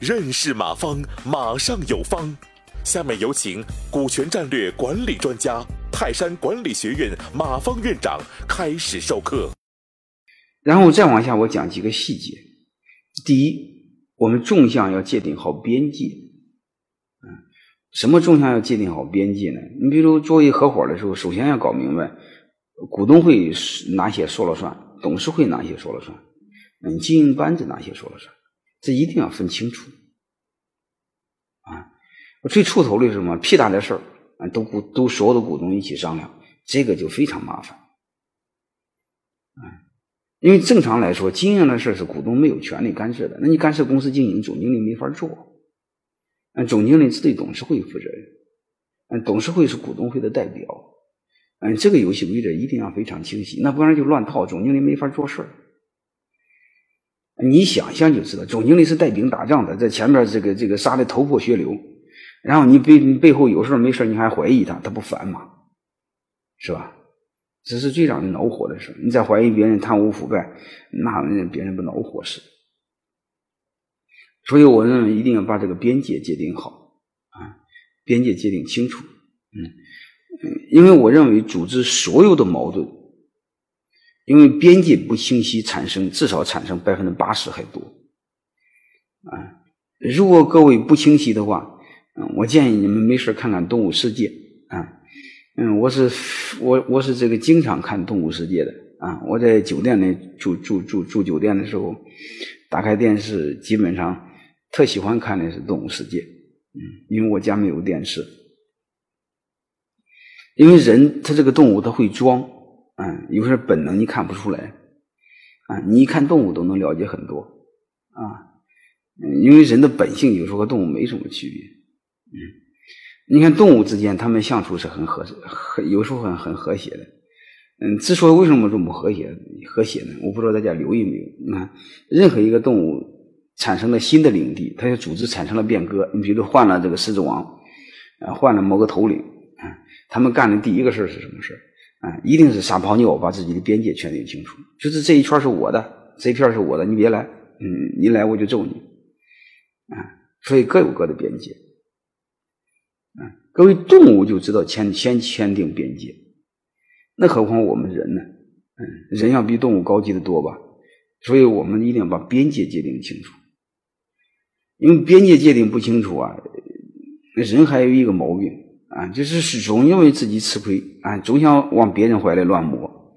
认识马方，马上有方。下面有请股权战略管理专家、泰山管理学院马方院长开始授课。然后再往下，我讲几个细节。第一，我们纵向要界定好边界。嗯，什么纵向要界定好边界呢？你比如作为合伙的时候，首先要搞明白，股东会哪些说了算，董事会哪些说了算，嗯，经营班子哪些说了算。这一定要分清楚，啊，最出头的是什么？屁大点事儿，啊，都股都所有的股东一起商量，这个就非常麻烦，啊，因为正常来说，经营的事是股东没有权利干涉的。那你干涉公司经营，总经理没法做，嗯，总经理是对董事会负责任，嗯，董事会是股东会的代表，嗯，这个游戏规则一定要非常清晰，那不然就乱套，总经理没法做事。你想象就知道，总经理是带兵打仗的，在前面这个这个杀的头破血流，然后你背背后有事没事你还怀疑他，他不烦吗？是吧？这是最让人恼火的事。你再怀疑别人贪污腐败，那别人不恼火是？所以我认为一定要把这个边界界定好啊，边界界定清楚。嗯，因为我认为组织所有的矛盾。因为边界不清晰，产生至少产生百分之八十还多，啊！如果各位不清晰的话，嗯，我建议你们没事看看《动物世界》啊，嗯，我是我我是这个经常看《动物世界》的啊，我在酒店里住住住住酒店的时候，打开电视，基本上特喜欢看的是《动物世界》，嗯，因为我家没有电视，因为人他这个动物他会装。嗯，有时候本能你看不出来，啊，你一看动物都能了解很多，啊，因为人的本性有时候和动物没什么区别，嗯，你看动物之间他们相处是很和很有时候很很和谐的，嗯，之所以为什么这么和谐和谐呢？我不知道大家留意没有？你看，任何一个动物产生了新的领地，它的组织产生了变革，你比如换了这个狮子王，啊，换了某个头领，他们干的第一个事是什么事啊，一定是撒泡尿，把自己的边界确定清楚。就是这一圈是我的，这一片是我的，你别来。嗯，你来我就揍你。啊，所以各有各的边界。啊，各位动物就知道签先签订边界，那何况我们人呢？嗯，人要比动物高级的多吧？所以我们一定要把边界界定清楚。因为边界界定不清楚啊，人还有一个毛病。啊，就是始终因为自己吃亏啊，总想往别人怀里乱摸，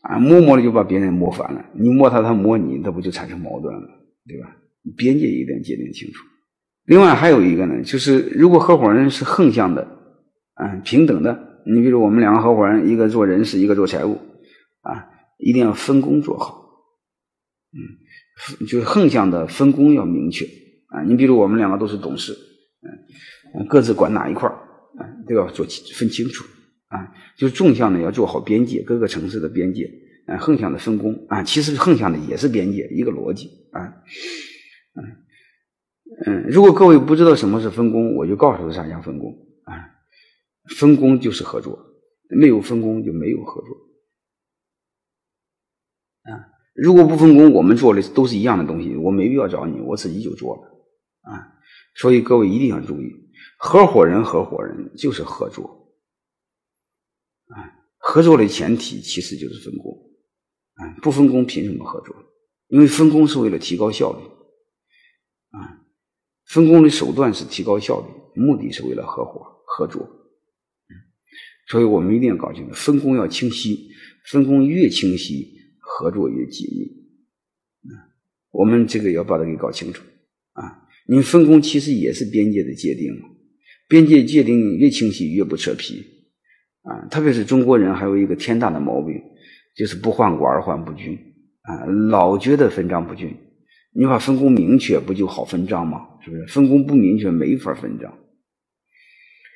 啊，摸摸的就把别人摸烦了。你摸他，他摸你，那不就产生矛盾了，对吧？边界一定要界定清楚。另外还有一个呢，就是如果合伙人是横向的，啊，平等的，你比如我们两个合伙人，一个做人事，一个做财务，啊，一定要分工做好。嗯，就是横向的分工要明确啊。你比如我们两个都是董事，嗯，各自管哪一块儿。都要做分清楚啊，就是纵向的要做好边界，各个城市的边界啊，横向的分工啊，其实横向的也是边界，一个逻辑啊，嗯嗯，如果各位不知道什么是分工，我就告诉大家分工啊，分工就是合作，没有分工就没有合作啊，如果不分工，我们做的都是一样的东西，我没必要找你，我自己就做了啊，所以各位一定要注意。合伙人，合伙人就是合作，啊，合作的前提其实就是分工，啊，不分工凭什么合作？因为分工是为了提高效率，啊，分工的手段是提高效率，目的是为了合伙合作，所以我们一定要搞清楚，分工要清晰，分工越清晰，合作越紧密，啊，我们这个要把它给搞清楚，啊，你分工其实也是边界的界定。边界界定越清晰越不扯皮，啊，特别是中国人还有一个天大的毛病，就是不患寡而患不均，啊，老觉得分赃不均。你把分工明确，不就好分赃吗？是不是？分工不明确，没法分赃。